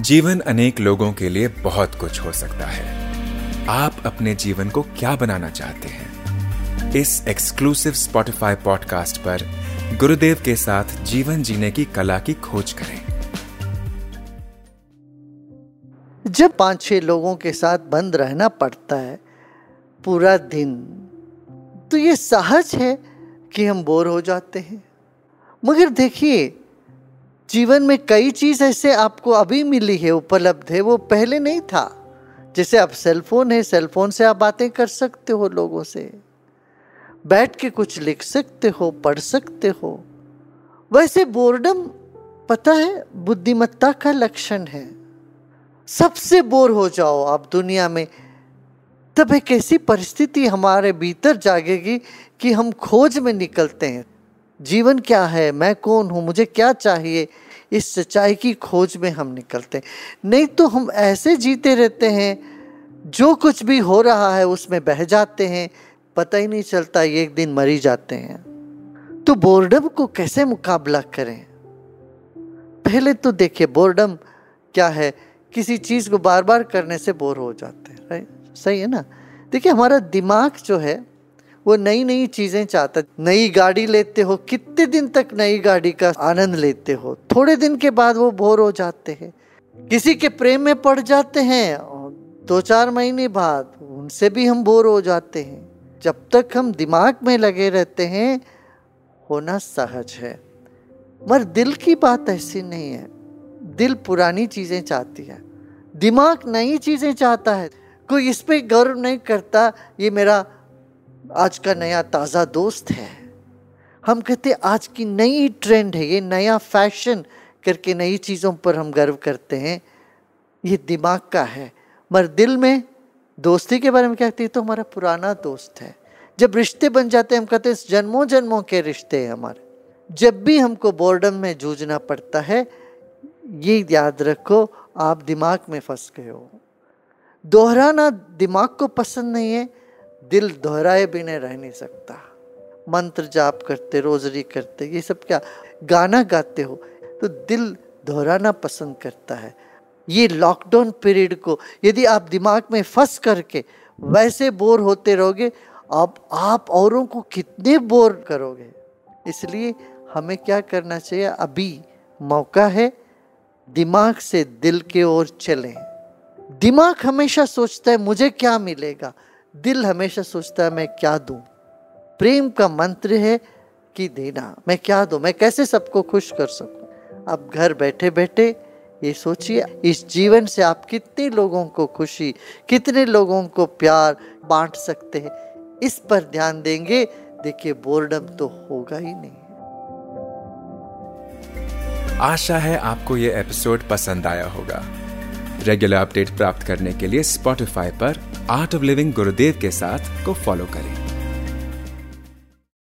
जीवन अनेक लोगों के लिए बहुत कुछ हो सकता है। आप अपने जीवन को क्या बनाना चाहते हैं? इस एक्सक्लूसिव स्पॉटिफाई पॉडकास्ट पर गुरुदेव के साथ जीवन जीने की कला की खोज करें। जब पाँच छह लोगों के साथ बंद रहना पड़ता है, पूरा दिन तो ये सहज है कि हम बोर हो जाते हैं। मगर देखिए जीवन में कई चीज़ ऐसे आपको अभी मिली है, उपलब्ध है, वो पहले नहीं था। जैसे अब सेलफोन है सेलफोन से आप बातें कर सकते हो लोगों से। बैठ के कुछ लिख सकते हो, पढ़ सकते हो। वैसे बोर्डम पता है, बुद्धिमत्ता का लक्षण है। सबसे बोर हो जाओ आप दुनिया में। तब एक ऐसी परिस्थिति हमारे भीतर जागेगी कि हम खोज में निकलते हैं। जीवन क्या है? मैं कौन हूँ? मुझे क्या चाहिए? इस सच्चाई की खोज में हम निकलते नहीं तो हम ऐसे जीते रहते हैं, जो कुछ भी हो रहा है उसमें बह जाते हैं। पता ही नहीं चलता एक दिन मरी जाते हैं। तो बोर्डम को कैसे मुकाबला करें? पहले तो देखिए बोर्डम क्या है? किसी चीज़ को बार बार करने से बोर हो जाते हैं राइट सही है ना? देखिए हमारा दिमाग जो है वो नई नई चीज़ें चाहता नई गाड़ी लेते हो, कितने दिन तक नई गाड़ी का आनंद लेते हो? थोड़े दिन के बाद वो बोर हो जाते हैं। किसी के प्रेम में पड़ जाते हैं दो चार महीने बाद उनसे भी हम बोर हो जाते हैं। जब तक हम दिमाग में लगे रहते हैं, होना सहज है। मगर दिल की बात ऐसी नहीं है। दिल पुरानी चीज़ें चाहती है। दिमाग नई चीज़ें चाहता है। कोई इस पर गौरव नहीं करता, ये मेरा आज का नया ताज़ा दोस्त है। हम कहते आज की नई ट्रेंड है, ये नया फ़ैशन करके नई चीज़ों पर हम गर्व करते हैं। ये दिमाग का है। मगर दिल में दोस्ती के बारे में क्या कहते हैं? तो हमारा पुराना दोस्त है। जब रिश्ते बन जाते हैं, हम कहते हैं जन्मों जन्मों के रिश्ते हैं हमारे। जब भी हमको बोर्डम में जूझना पड़ता है, ये याद रखो, आप दिमाग में फंस गए हो। दोहराना दिमाग को पसंद नहीं है दिल दोहराए बिना रह नहीं सकता। मंत्र जाप करते, रोजरी करते, ये सब क्या? गाना गाते हो तो दिल दोहराना पसंद करता है। ये लॉकडाउन पीरियड को यदि आप दिमाग में फंस करके वैसे बोर होते रहोगे आप आप औरों को कितने बोर करोगे? इसलिए हमें क्या करना चाहिए? अभी मौका है, दिमाग से दिल के ओर चलें। दिमाग हमेशा सोचता है, मुझे क्या मिलेगा? दिल हमेशा सोचता है, मैं क्या दूँ? प्रेम का मंत्र है कि देना। मैं क्या दूँ? मैं कैसे सबको खुश कर सकूँ? अब घर बैठे बैठे ये सोचिए, इस जीवन से आप कितने लोगों को खुशी, कितने लोगों को प्यार बांट सकते हैं। इस पर ध्यान देंगे। देखिए बोर्डम तो होगा ही नहीं। आशा है आपको ये एपिसोड पसंद आया होगा। रेगुलर अपडेट प्राप्त करने के लिए स्पॉटिफाई पर आर्ट ऑफ़ लिविंग गुरुदेव के साथ को फॉलो करें।